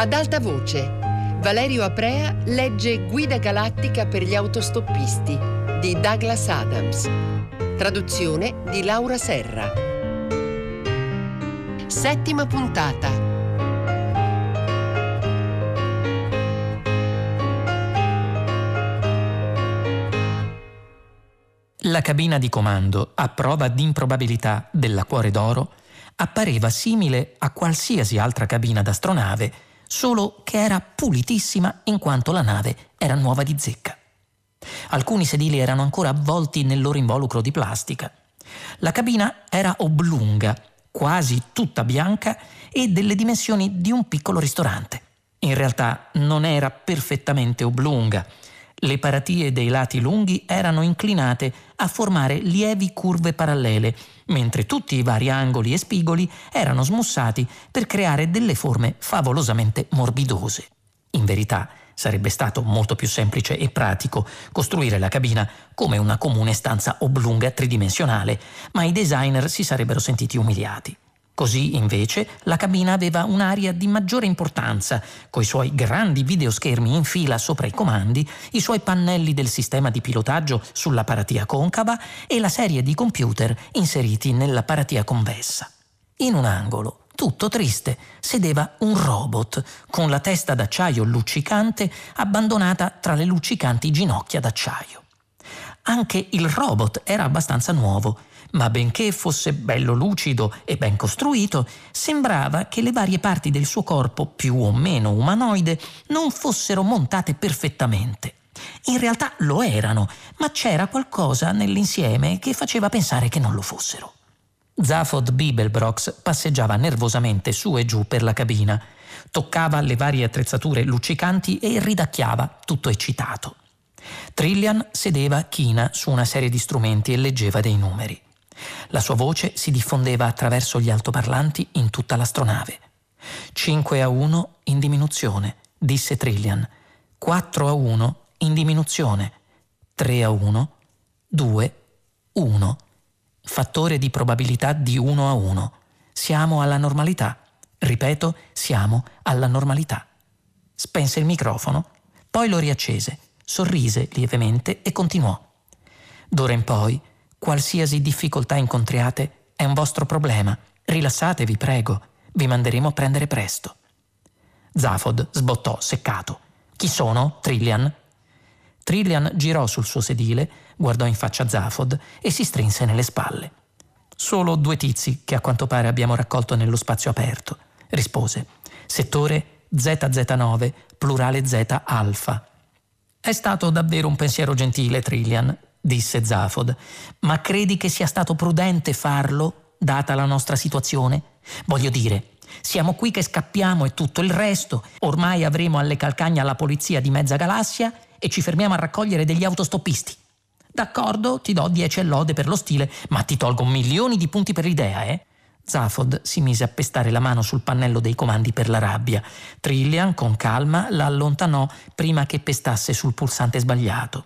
Ad alta voce, Valerio Aprea legge Guida galattica per gli autostoppisti di Douglas Adams. Traduzione di Laura Serra. Settima puntata. La cabina di comando, a prova d'improbabilità della Cuore d'Oro, appareva simile a qualsiasi altra cabina d'astronave, solo che era pulitissima in quanto la nave era nuova di zecca. Alcuni sedili erano ancora avvolti nel loro involucro di plastica. La cabina era oblunga, quasi tutta bianca e delle dimensioni di un piccolo ristorante. In realtà non era perfettamente oblunga, le paratie dei lati lunghi erano inclinate a formare lievi curve parallele, mentre tutti i vari angoli e spigoli erano smussati per creare delle forme favolosamente morbidose. In verità, sarebbe stato molto più semplice e pratico costruire la cabina come una comune stanza oblunga tridimensionale, ma i designer si sarebbero sentiti umiliati. Così invece la cabina aveva un'area di maggiore importanza, coi suoi grandi videoschermi in fila sopra i comandi, i suoi pannelli del sistema di pilotaggio sulla paratia concava e la serie di computer inseriti nella paratia convessa. In un angolo, tutto triste, sedeva un robot con la testa d'acciaio luccicante abbandonata tra le luccicanti ginocchia d'acciaio. Anche il robot era abbastanza nuovo ma benché fosse bello lucido e ben costruito, sembrava che le varie parti del suo corpo, più o meno umanoide, non fossero montate perfettamente. In realtà lo erano, ma c'era qualcosa nell'insieme che faceva pensare che non lo fossero. Zaphod Bibelbrox passeggiava nervosamente su e giù per la cabina, toccava le varie attrezzature luccicanti e ridacchiava, tutto eccitato. Trillian sedeva china su una serie di strumenti e leggeva dei numeri. La sua voce si diffondeva attraverso gli altoparlanti in tutta l'astronave. 5 a 1 in diminuzione, disse Trillian. 4 a 1 in diminuzione. 3 a 1, 2, 1. Fattore di probabilità di 1 a 1. Siamo alla normalità. Ripeto, siamo alla normalità. Spense il microfono, poi lo riaccese, sorrise lievemente e continuò. D'ora in poi Qualsiasi difficoltà incontriate è un vostro problema. Rilassatevi, prego. Vi manderemo a prendere presto. Zafod sbottò, seccato. Chi sono? Trillian? Trillian girò sul suo sedile, guardò in faccia Zafod e si strinse nelle spalle. Solo due tizi che a quanto pare abbiamo raccolto nello spazio aperto, rispose. Settore ZZ9, plurale Z alfa. È stato davvero un pensiero gentile, Trillian, disse Zafod, ma credi che sia stato prudente farlo, data la nostra situazione? Voglio dire, siamo qui che scappiamo e tutto il resto, ormai avremo alle calcagna la polizia di mezza galassia e ci fermiamo a raccogliere degli autostoppisti. D'accordo, ti do dieci lode per lo stile, ma ti tolgo milioni di punti per l'idea, eh? Zafod si mise a pestare la mano sul pannello dei comandi per la rabbia. Trillian, con calma, la allontanò prima che pestasse sul pulsante sbagliato.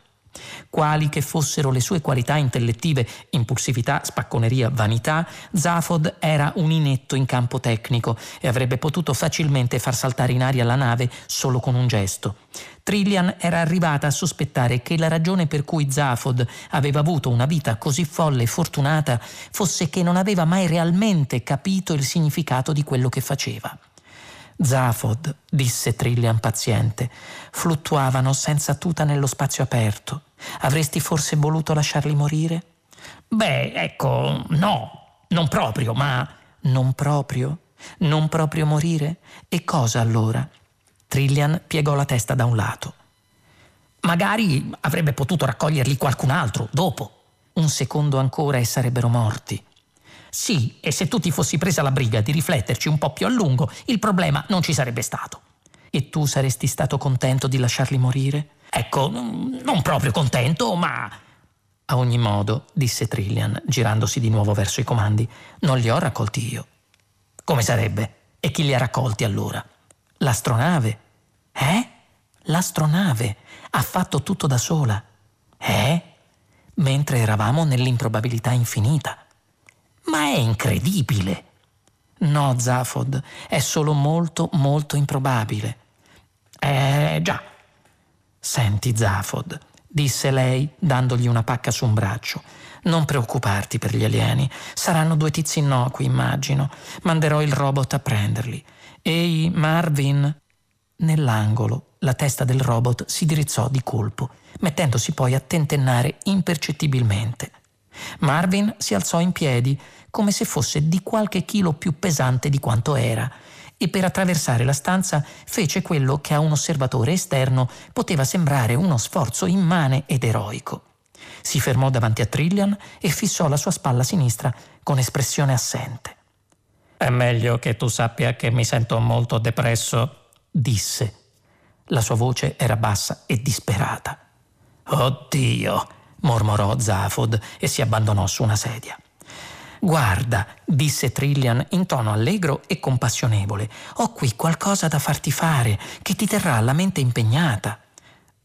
Quali che fossero le sue qualità intellettive, impulsività, spacconeria, vanità, Zafod era un inetto in campo tecnico e avrebbe potuto facilmente far saltare in aria la nave solo con un gesto. Trillian era arrivata a sospettare che la ragione per cui Zafod aveva avuto una vita così folle e fortunata fosse che non aveva mai realmente capito il significato di quello che faceva. Zafod, disse Trillian paziente, fluttuavano senza tuta nello spazio aperto. Avresti forse voluto lasciarli morire? Beh, ecco, no, non proprio, ma... Non proprio? Non proprio morire? E cosa allora? Trillian piegò la testa da un lato. Magari avrebbe potuto raccoglierli qualcun altro, dopo. Un secondo ancora e sarebbero morti. Sì, e se tu ti fossi presa la briga di rifletterci un po' più a lungo, il problema non ci sarebbe stato. E tu saresti stato contento di lasciarli morire? Ecco, non proprio contento, ma... A ogni modo, disse Trillian, girandosi di nuovo verso i comandi, non li ho raccolti io. Come sarebbe? E chi li ha raccolti allora? L'astronave. Eh? L'astronave ha fatto tutto da sola. Eh? Mentre eravamo nell'improbabilità infinita. Ma è incredibile. No, Zafod, è solo molto, molto improbabile. Eh già. Senti, Zafod, disse lei dandogli una pacca su un braccio. Non preoccuparti per gli alieni. Saranno due tizi innocui, immagino. Manderò il robot a prenderli. Ehi, Marvin. Nell'angolo, la testa del robot si dirizzò di colpo, mettendosi poi a tentennare impercettibilmente. Marvin si alzò in piedi, come se fosse di qualche chilo più pesante di quanto era, e per attraversare la stanza fece quello che a un osservatore esterno poteva sembrare uno sforzo immane ed eroico. Si fermò davanti a Trillian e fissò la sua spalla sinistra con espressione assente. È meglio che tu sappia che mi sento molto depresso, disse. La sua voce era bassa e disperata. Oddio, mormorò Zafod e si abbandonò su una sedia. Guarda, disse Trillian in tono allegro e compassionevole, ho qui qualcosa da farti fare che ti terrà la mente impegnata.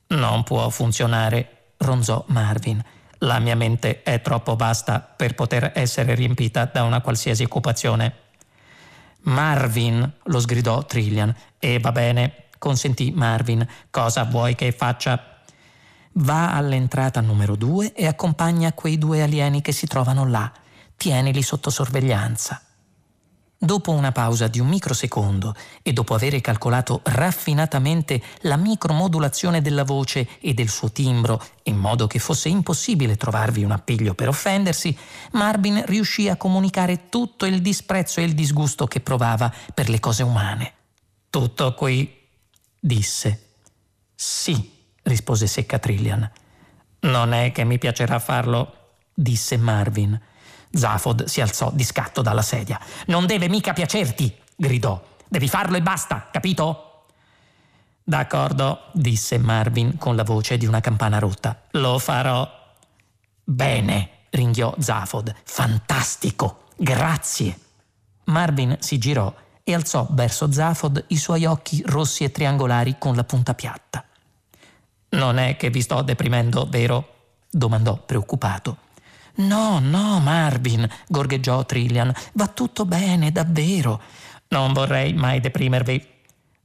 Non può funzionare, ronzò Marvin. La mia mente è troppo vasta per poter essere riempita da una qualsiasi occupazione. Marvin, lo sgridò Trillian. E va bene, consentì Marvin. Cosa vuoi che faccia? Va all'entrata numero due e accompagna quei due alieni che si trovano là tienili sotto sorveglianza. Dopo una pausa di un microsecondo e dopo aver calcolato raffinatamente la micromodulazione della voce e del suo timbro, in modo che fosse impossibile trovarvi un appiglio per offendersi, Marvin riuscì a comunicare tutto il disprezzo e il disgusto che provava per le cose umane. Tutto qui, disse. Sì, rispose secca Trillian. Non è che mi piacerà farlo, disse Marvin. Zafod si alzò di scatto dalla sedia. Non deve mica piacerti, gridò. Devi farlo e basta, capito? D'accordo, disse Marvin con la voce di una campana rotta. Lo farò. Bene, ringhiò Zafod. Fantastico. Grazie. Marvin si girò e alzò verso Zafod i suoi occhi rossi e triangolari con la punta piatta. Non è che vi sto deprimendo, vero? domandò preoccupato. No, no, Marvin, gorgheggiò Trillian, va tutto bene, davvero. Non vorrei mai deprimervi.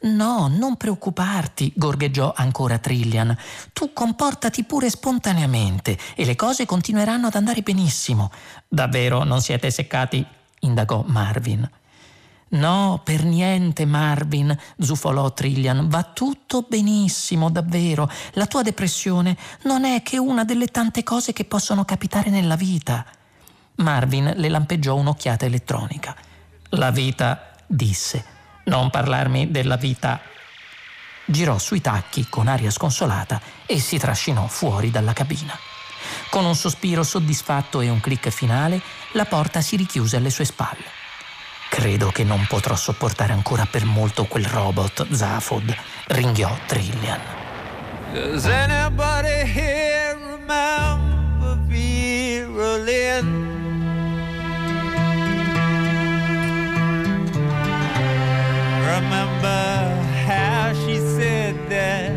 No, non preoccuparti, gorgheggiò ancora Trillian. Tu comportati pure spontaneamente e le cose continueranno ad andare benissimo. Davvero non siete seccati? indagò Marvin. No, per niente, Marvin, zufolò Trillian. Va tutto benissimo, davvero. La tua depressione non è che una delle tante cose che possono capitare nella vita. Marvin le lampeggiò un'occhiata elettronica. La vita, disse. Non parlarmi della vita. Girò sui tacchi con aria sconsolata e si trascinò fuori dalla cabina. Con un sospiro soddisfatto e un clic finale, la porta si richiuse alle sue spalle. Credo che non potrò sopportare ancora per molto quel robot, Zafod, ringhiò Trillian. Does anybody here remember Vera Lynn? Remember how she said that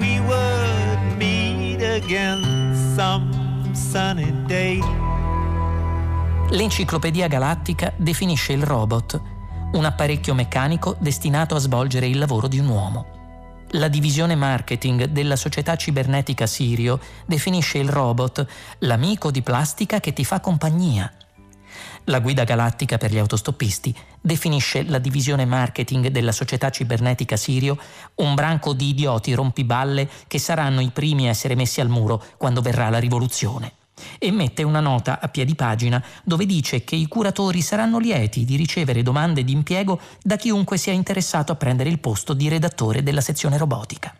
we would meet again some sunny day? L'Enciclopedia Galattica definisce il robot un apparecchio meccanico destinato a svolgere il lavoro di un uomo. La divisione marketing della società cibernetica Sirio definisce il robot l'amico di plastica che ti fa compagnia. La guida galattica per gli autostoppisti definisce la divisione marketing della società cibernetica Sirio un branco di idioti rompiballe che saranno i primi a essere messi al muro quando verrà la rivoluzione e mette una nota a piedi pagina dove dice che i curatori saranno lieti di ricevere domande di impiego da chiunque sia interessato a prendere il posto di redattore della sezione robotica.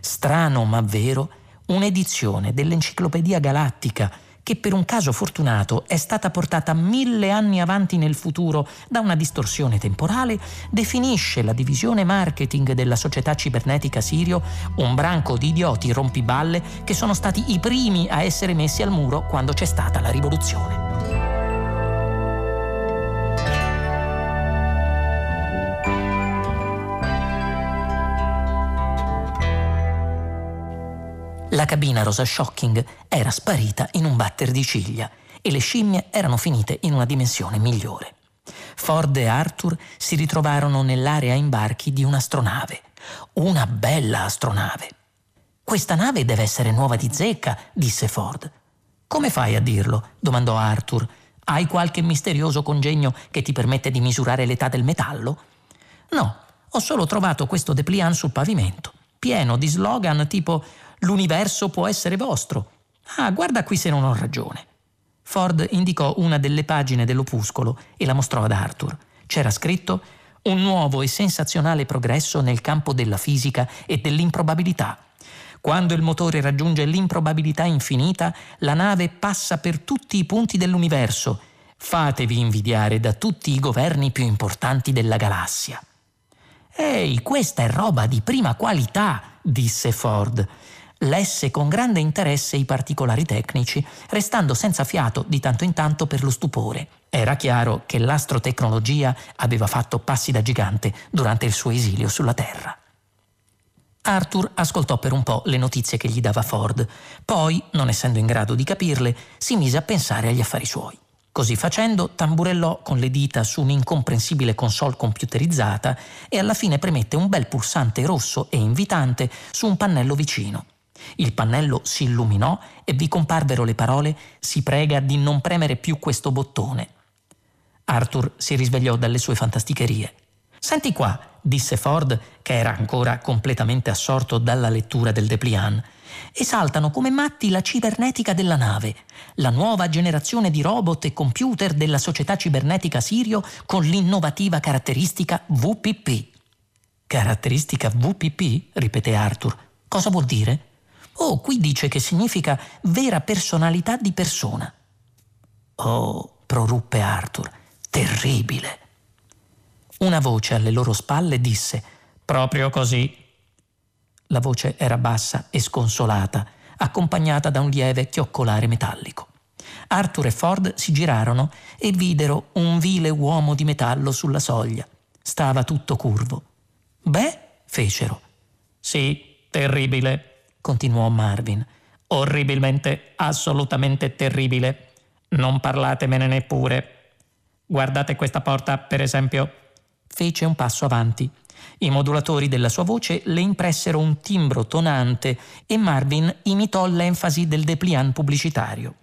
Strano ma vero, un'edizione dell'Enciclopedia Galattica che per un caso fortunato è stata portata mille anni avanti nel futuro da una distorsione temporale, definisce la divisione marketing della società cibernetica Sirio un branco di idioti rompiballe che sono stati i primi a essere messi al muro quando c'è stata la rivoluzione. La cabina rosa shocking era sparita in un batter di ciglia e le scimmie erano finite in una dimensione migliore. Ford e Arthur si ritrovarono nell'area imbarchi di un'astronave. Una bella astronave. Questa nave deve essere nuova di zecca, disse Ford. Come fai a dirlo? domandò Arthur. Hai qualche misterioso congegno che ti permette di misurare l'età del metallo? No, ho solo trovato questo dépliant sul pavimento, pieno di slogan tipo L'universo può essere vostro. Ah, guarda qui se non ho ragione. Ford indicò una delle pagine dell'opuscolo e la mostrò ad Arthur. C'era scritto un nuovo e sensazionale progresso nel campo della fisica e dell'improbabilità. Quando il motore raggiunge l'improbabilità infinita, la nave passa per tutti i punti dell'universo. Fatevi invidiare da tutti i governi più importanti della galassia. Ehi, questa è roba di prima qualità, disse Ford lesse con grande interesse i particolari tecnici, restando senza fiato di tanto in tanto per lo stupore. Era chiaro che l'astrotecnologia aveva fatto passi da gigante durante il suo esilio sulla Terra. Arthur ascoltò per un po' le notizie che gli dava Ford, poi, non essendo in grado di capirle, si mise a pensare agli affari suoi. Così facendo, tamburellò con le dita su un'incomprensibile console computerizzata e alla fine premette un bel pulsante rosso e invitante su un pannello vicino. Il pannello si illuminò e vi comparvero le parole Si prega di non premere più questo bottone. Arthur si risvegliò dalle sue fantasticherie. Senti qua, disse Ford, che era ancora completamente assorto dalla lettura del dépliant. Esaltano come matti la cibernetica della nave, la nuova generazione di robot e computer della società cibernetica Sirio con l'innovativa caratteristica VPP. Caratteristica VPP? ripeté Arthur. Cosa vuol dire? Oh, qui dice che significa vera personalità di persona. Oh, proruppe Arthur, terribile. Una voce alle loro spalle disse Proprio così. La voce era bassa e sconsolata, accompagnata da un lieve chioccolare metallico. Arthur e Ford si girarono e videro un vile uomo di metallo sulla soglia. Stava tutto curvo. Beh, fecero. Sì, terribile, continuò Marvin. Orribilmente, assolutamente terribile. Non parlatemene neppure. Guardate questa porta, per esempio. Fece un passo avanti. I modulatori della sua voce le impressero un timbro tonante e Marvin imitò l'enfasi del dépliant pubblicitario.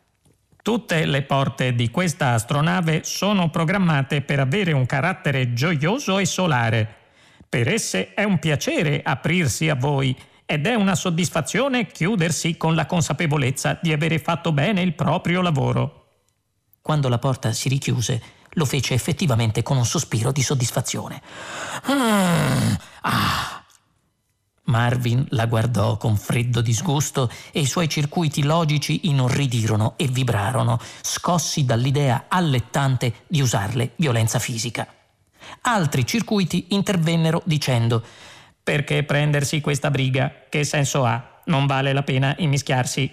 Tutte le porte di questa astronave sono programmate per avere un carattere gioioso e solare. Per esse è un piacere aprirsi a voi ed è una soddisfazione chiudersi con la consapevolezza di avere fatto bene il proprio lavoro. Quando la porta si richiuse, lo fece effettivamente con un sospiro di soddisfazione. Ah. Marvin la guardò con freddo disgusto e i suoi circuiti logici inorridirono e vibrarono, scossi dall'idea allettante di usarle violenza fisica. Altri circuiti intervennero dicendo perché prendersi questa briga? Che senso ha? Non vale la pena immischiarsi.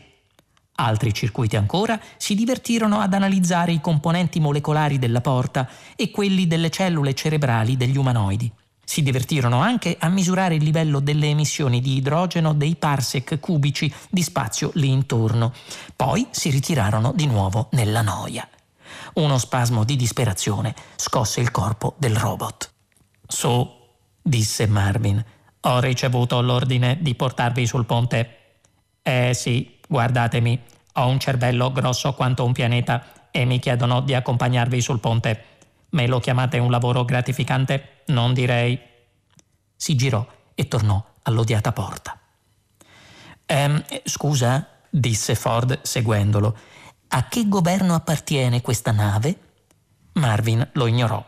Altri circuiti ancora si divertirono ad analizzare i componenti molecolari della porta e quelli delle cellule cerebrali degli umanoidi. Si divertirono anche a misurare il livello delle emissioni di idrogeno dei parsec cubici di spazio lì intorno. Poi si ritirarono di nuovo nella noia. Uno spasmo di disperazione scosse il corpo del robot. Su, disse Marvin, ho ricevuto l'ordine di portarvi sul ponte. Eh sì, guardatemi, ho un cervello grosso quanto un pianeta e mi chiedono di accompagnarvi sul ponte. Me lo chiamate un lavoro gratificante? Non direi. Si girò e tornò all'odiata porta. Ehm, scusa, disse Ford seguendolo, a che governo appartiene questa nave? Marvin lo ignorò.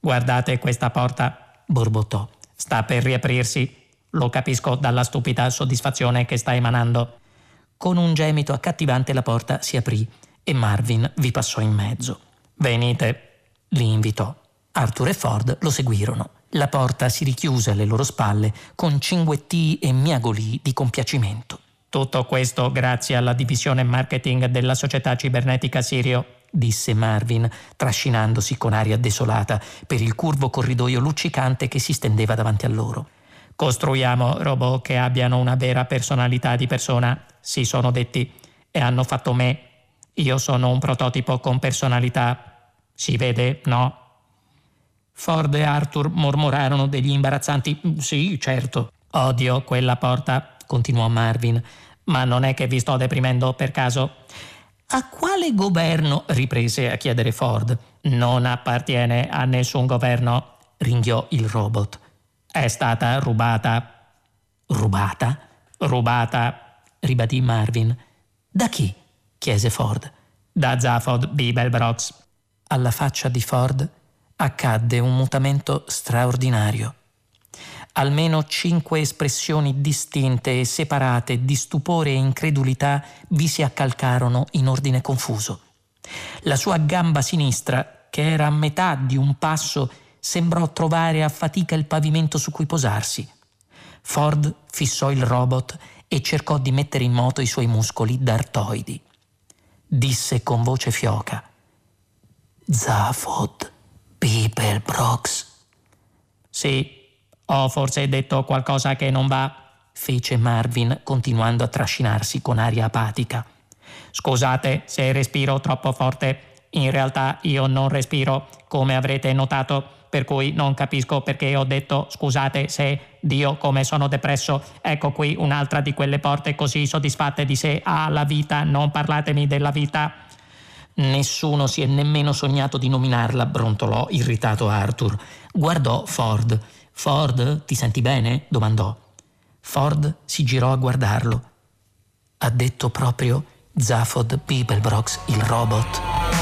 Guardate questa porta, borbottò. Sta per riaprirsi. Lo capisco dalla stupida soddisfazione che sta emanando. Con un gemito accattivante la porta si aprì e Marvin vi passò in mezzo. Venite, li invitò. Arthur e Ford lo seguirono. La porta si richiuse alle loro spalle con cinguettii e miagolii di compiacimento. Tutto questo grazie alla divisione marketing della società cibernetica Sirio disse Marvin, trascinandosi con aria desolata per il curvo corridoio luccicante che si stendeva davanti a loro. Costruiamo robot che abbiano una vera personalità di persona, si sono detti, e hanno fatto me. Io sono un prototipo con personalità. Si vede, no? Ford e Arthur mormorarono degli imbarazzanti Sì, certo. Odio quella porta, continuò Marvin. Ma non è che vi sto deprimendo per caso. A quale governo? riprese a chiedere Ford. Non appartiene a nessun governo, ringhiò il robot. È stata rubata. Rubata? Rubata, ribadì Marvin. Da chi? chiese Ford. Da Zaphod Bibelbrox. Alla faccia di Ford accadde un mutamento straordinario. Almeno cinque espressioni distinte e separate di stupore e incredulità vi si accalcarono in ordine confuso. La sua gamba sinistra, che era a metà di un passo, sembrò trovare a fatica il pavimento su cui posarsi. Ford fissò il robot e cercò di mettere in moto i suoi muscoli dartoidi. Disse con voce fioca: Zafod Bibelbrox. Sì, ho forse detto qualcosa che non va, fece Marvin continuando a trascinarsi con aria apatica. Scusate se respiro troppo forte. In realtà io non respiro, come avrete notato, per cui non capisco perché ho detto scusate se Dio come sono depresso. Ecco qui un'altra di quelle porte così soddisfatte di sé. Ah, la vita, non parlatemi della vita. Nessuno si è nemmeno sognato di nominarla, brontolò irritato Arthur. Guardò Ford. Ford, ti senti bene? domandò. Ford si girò a guardarlo. Ha detto proprio Zaphod Bibelbrox, il robot.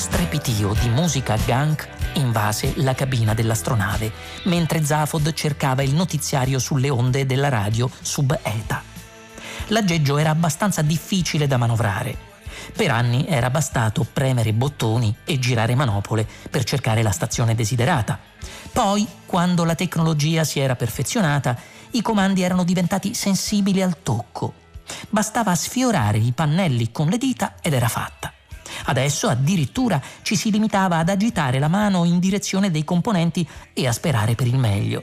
Strepitio di musica gunk invase la cabina dell'astronave mentre Zafod cercava il notiziario sulle onde della radio sub-ETA. L'aggeggio era abbastanza difficile da manovrare. Per anni era bastato premere bottoni e girare manopole per cercare la stazione desiderata. Poi, quando la tecnologia si era perfezionata, i comandi erano diventati sensibili al tocco. Bastava sfiorare i pannelli con le dita ed era fatta. Adesso addirittura ci si limitava ad agitare la mano in direzione dei componenti e a sperare per il meglio.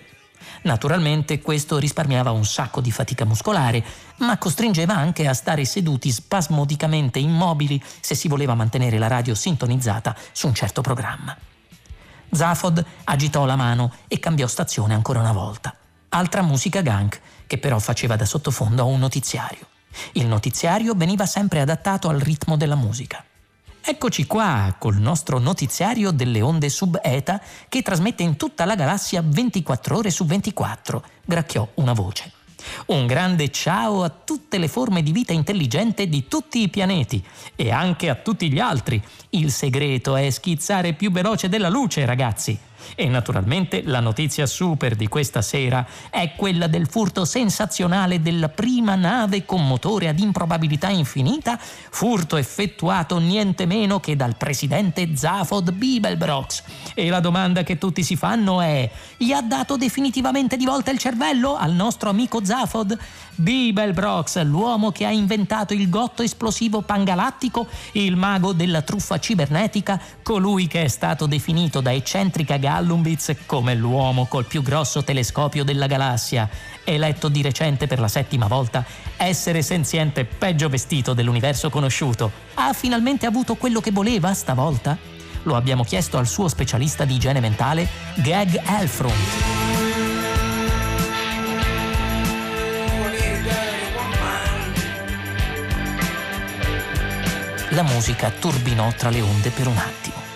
Naturalmente questo risparmiava un sacco di fatica muscolare, ma costringeva anche a stare seduti spasmodicamente immobili se si voleva mantenere la radio sintonizzata su un certo programma. Zafod agitò la mano e cambiò stazione ancora una volta. Altra musica gunk, che però faceva da sottofondo a un notiziario. Il notiziario veniva sempre adattato al ritmo della musica. Eccoci qua col nostro notiziario delle onde sub-ETA che trasmette in tutta la galassia 24 ore su 24, gracchiò una voce. Un grande ciao a tutte le forme di vita intelligente di tutti i pianeti e anche a tutti gli altri. Il segreto è schizzare più veloce della luce, ragazzi. E naturalmente la notizia super di questa sera è quella del furto sensazionale della prima nave con motore ad improbabilità infinita, furto effettuato niente meno che dal presidente Zafod Bibelbrox. E la domanda che tutti si fanno è: gli ha dato definitivamente di volta il cervello al nostro amico Zafod? Bibelbrox, l'uomo che ha inventato il gotto esplosivo pangalattico, il mago della truffa cibernetica, colui che è stato definito da eccentrica Gallumbitz come l'uomo col più grosso telescopio della galassia, eletto di recente per la settima volta essere senziente peggio vestito dell'universo conosciuto. Ha finalmente avuto quello che voleva stavolta? Lo abbiamo chiesto al suo specialista di igiene mentale, Gag Elfront. La musica turbinò tra le onde per un attimo.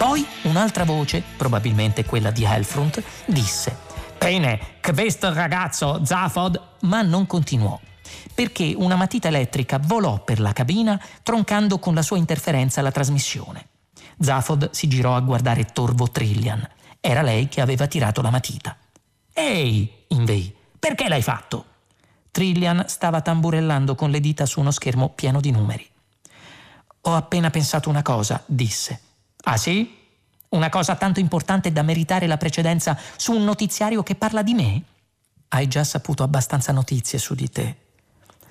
Poi un'altra voce, probabilmente quella di Helfront, disse Bene, questo ragazzo Zafod, ma non continuò perché una matita elettrica volò per la cabina troncando con la sua interferenza la trasmissione. Zafod si girò a guardare Torvo Trillian. Era lei che aveva tirato la matita. Ehi, inveì, perché l'hai fatto? Trillian stava tamburellando con le dita su uno schermo pieno di numeri. Ho appena pensato una cosa, disse. Ah sì? Una cosa tanto importante da meritare la precedenza su un notiziario che parla di me? Hai già saputo abbastanza notizie su di te.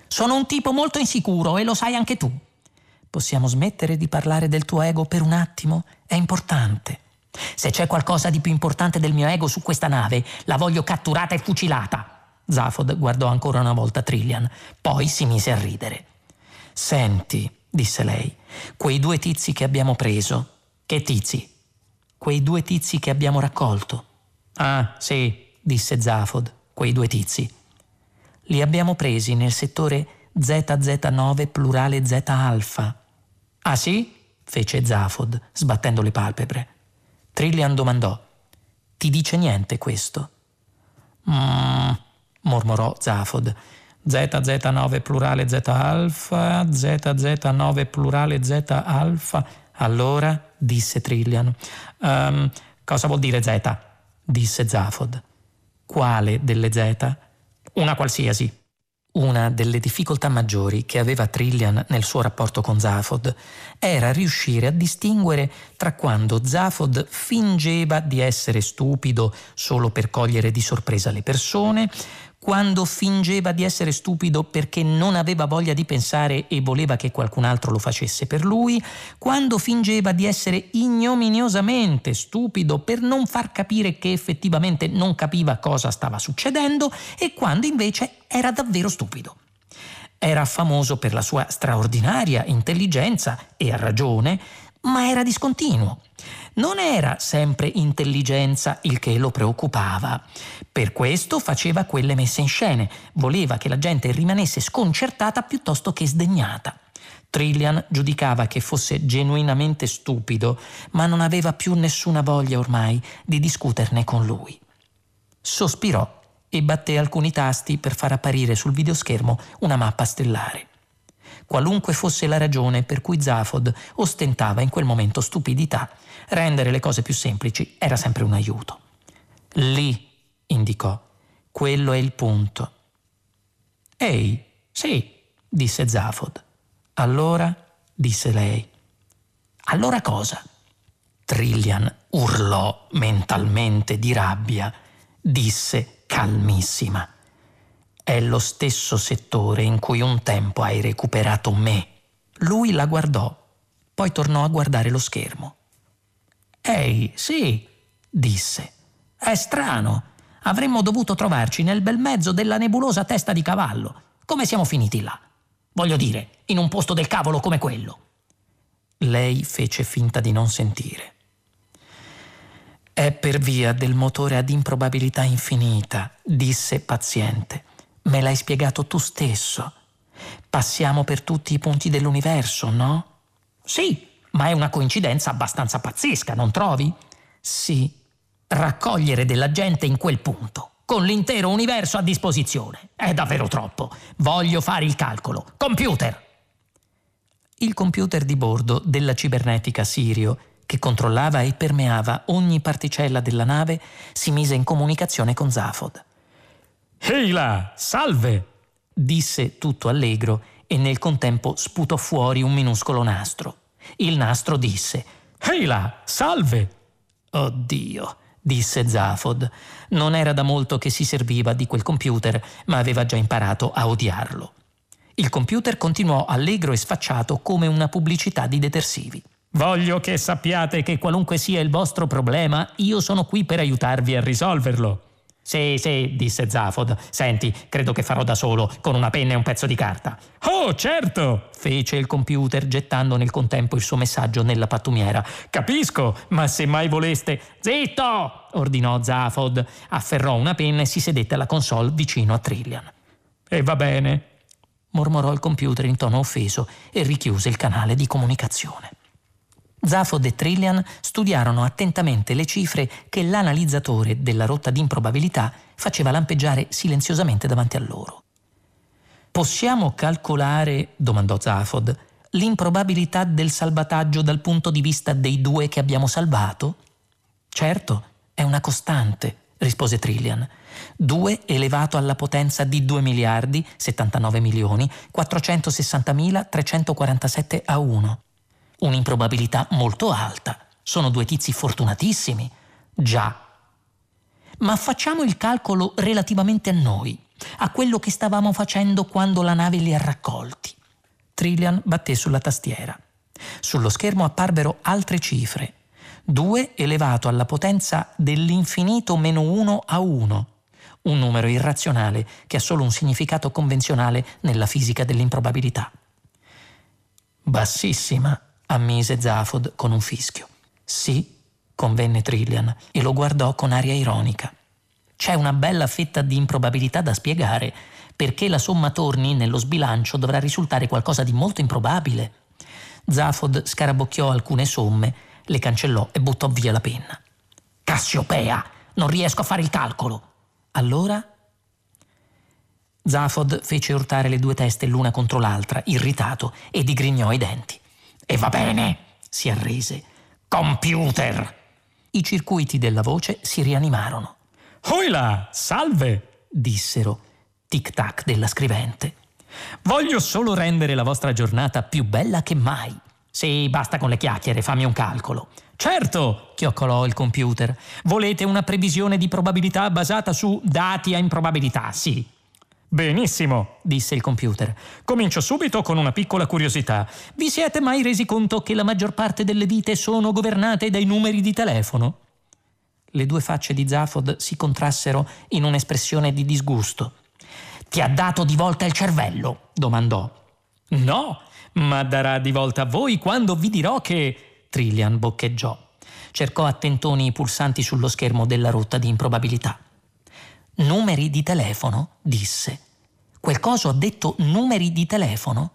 Sono un tipo molto insicuro e lo sai anche tu. Possiamo smettere di parlare del tuo ego per un attimo? È importante. Se c'è qualcosa di più importante del mio ego su questa nave, la voglio catturata e fucilata. Zafod guardò ancora una volta Trillian, poi si mise a ridere. Senti, disse lei, quei due tizi che abbiamo preso. Che tizi? Quei due tizi che abbiamo raccolto. Ah, sì, disse Zafod, quei due tizi. Li abbiamo presi nel settore ZZ9 plurale Z alfa. Ah sì? fece Zafod, sbattendo le palpebre. Trillian domandò: Ti dice niente questo? Mmm, mormorò Zafod. ZZ9 plurale Z alfa, ZZ9 plurale Z alfa. Allora, disse Trillian. Um, cosa vuol dire Z? disse Zafod. Quale delle Z? Una qualsiasi. Una delle difficoltà maggiori che aveva Trillian nel suo rapporto con Zafod era riuscire a distinguere tra quando Zafod fingeva di essere stupido solo per cogliere di sorpresa le persone, quando fingeva di essere stupido perché non aveva voglia di pensare e voleva che qualcun altro lo facesse per lui, quando fingeva di essere ignominiosamente stupido per non far capire che effettivamente non capiva cosa stava succedendo e quando invece era davvero stupido. Era famoso per la sua straordinaria intelligenza e a ragione, ma era discontinuo. Non era sempre intelligenza il che lo preoccupava. Per questo faceva quelle messe in scene, voleva che la gente rimanesse sconcertata piuttosto che sdegnata. Trillian giudicava che fosse genuinamente stupido, ma non aveva più nessuna voglia ormai di discuterne con lui. Sospirò e batté alcuni tasti per far apparire sul videoschermo una mappa stellare qualunque fosse la ragione per cui Zafod ostentava in quel momento stupidità, rendere le cose più semplici era sempre un aiuto. Lì, indicò, quello è il punto. Ehi, sì, disse Zafod. Allora, disse lei. Allora cosa? Trillian urlò mentalmente di rabbia, disse calmissima. È lo stesso settore in cui un tempo hai recuperato me. Lui la guardò, poi tornò a guardare lo schermo. Ehi, sì, disse. È strano. Avremmo dovuto trovarci nel bel mezzo della nebulosa testa di cavallo. Come siamo finiti là? Voglio dire, in un posto del cavolo come quello. Lei fece finta di non sentire. È per via del motore ad improbabilità infinita, disse paziente. Me l'hai spiegato tu stesso. Passiamo per tutti i punti dell'universo, no? Sì, ma è una coincidenza abbastanza pazzesca, non trovi? Sì. Raccogliere della gente in quel punto, con l'intero universo a disposizione. È davvero troppo. Voglio fare il calcolo. Computer! Il computer di bordo della cibernetica Sirio, che controllava e permeava ogni particella della nave, si mise in comunicazione con Zafod. Ehi là, salve! disse tutto allegro e nel contempo sputò fuori un minuscolo nastro. Il nastro disse Ehi là, salve! Oddio, disse Zafod. Non era da molto che si serviva di quel computer, ma aveva già imparato a odiarlo. Il computer continuò allegro e sfacciato come una pubblicità di detersivi. Voglio che sappiate che qualunque sia il vostro problema, io sono qui per aiutarvi a risolverlo. Sì, sì, disse Zafod. Senti, credo che farò da solo, con una penna e un pezzo di carta. Oh, certo! fece il computer, gettando nel contempo il suo messaggio nella pattumiera. Capisco, ma se mai voleste. Zitto! ordinò Zafod. Afferrò una penna e si sedette alla console vicino a Trillian. E va bene, mormorò il computer in tono offeso e richiuse il canale di comunicazione. Zafod e Trillian studiarono attentamente le cifre che l'analizzatore della rotta di improbabilità faceva lampeggiare silenziosamente davanti a loro. Possiamo calcolare, domandò Zafod, l'improbabilità del salvataggio dal punto di vista dei due che abbiamo salvato? Certo, è una costante, rispose Trillian. 2 elevato alla potenza di 2 miliardi, 79 milioni, 460.347 a 1 un'improbabilità molto alta. Sono due tizi fortunatissimi. Già. Ma facciamo il calcolo relativamente a noi. a quello che stavamo facendo quando la nave li ha raccolti. Trillian batté sulla tastiera. Sullo schermo apparvero altre cifre. 2 elevato alla potenza dell'infinito meno 1 a 1. Un numero irrazionale che ha solo un significato convenzionale nella fisica dell'improbabilità. Bassissima, ammise Zafod con un fischio. Sì, convenne Trillian e lo guardò con aria ironica. C'è una bella fetta di improbabilità da spiegare, perché la somma torni nello sbilancio dovrà risultare qualcosa di molto improbabile. Zafod scarabocchiò alcune somme, le cancellò e buttò via la penna. Cassiopea! Non riesco a fare il calcolo! Allora? Zafod fece urtare le due teste l'una contro l'altra, irritato, e digrignò i denti. E va bene, si arrese. Computer! I circuiti della voce si rianimarono. Oila, salve! dissero, tic-tac della scrivente. Voglio solo rendere la vostra giornata più bella che mai. Sì, basta con le chiacchiere, fammi un calcolo. Certo, chioccolò il computer. Volete una previsione di probabilità basata su dati a improbabilità, sì. Benissimo, disse il computer. Comincio subito con una piccola curiosità. Vi siete mai resi conto che la maggior parte delle vite sono governate dai numeri di telefono? Le due facce di Zafod si contrassero in un'espressione di disgusto. Ti ha dato di volta il cervello? domandò. No, ma darà di volta a voi quando vi dirò che. Trillian boccheggiò. Cercò a tentoni i pulsanti sullo schermo della rotta di improbabilità. Numeri di telefono? disse. Quel coso ha detto numeri di telefono?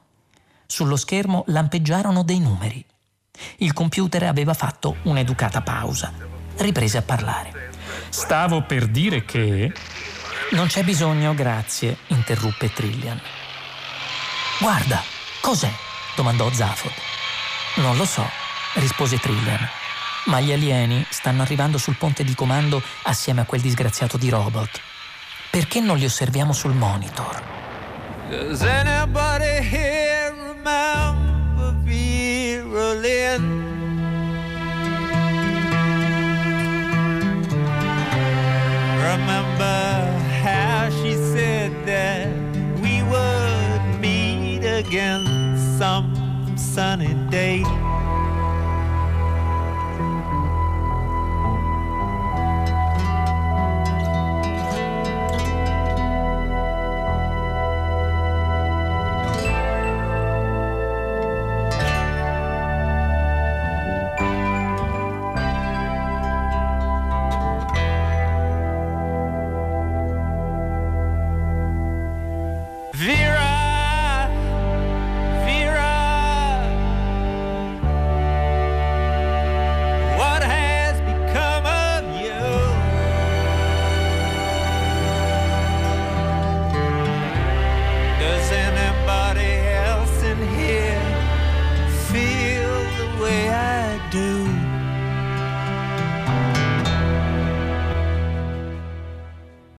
Sullo schermo lampeggiarono dei numeri. Il computer aveva fatto un'educata pausa riprese a parlare. Stavo per dire che... Non c'è bisogno, grazie, interruppe Trillian. Guarda, cos'è? domandò Zafod. Non lo so, rispose Trillian. Ma gli alieni stanno arrivando sul ponte di comando assieme a quel disgraziato di robot. Perché non li osserviamo sul monitor? Does anybody here remember Vera remember how she said that we would meet again some sunny day.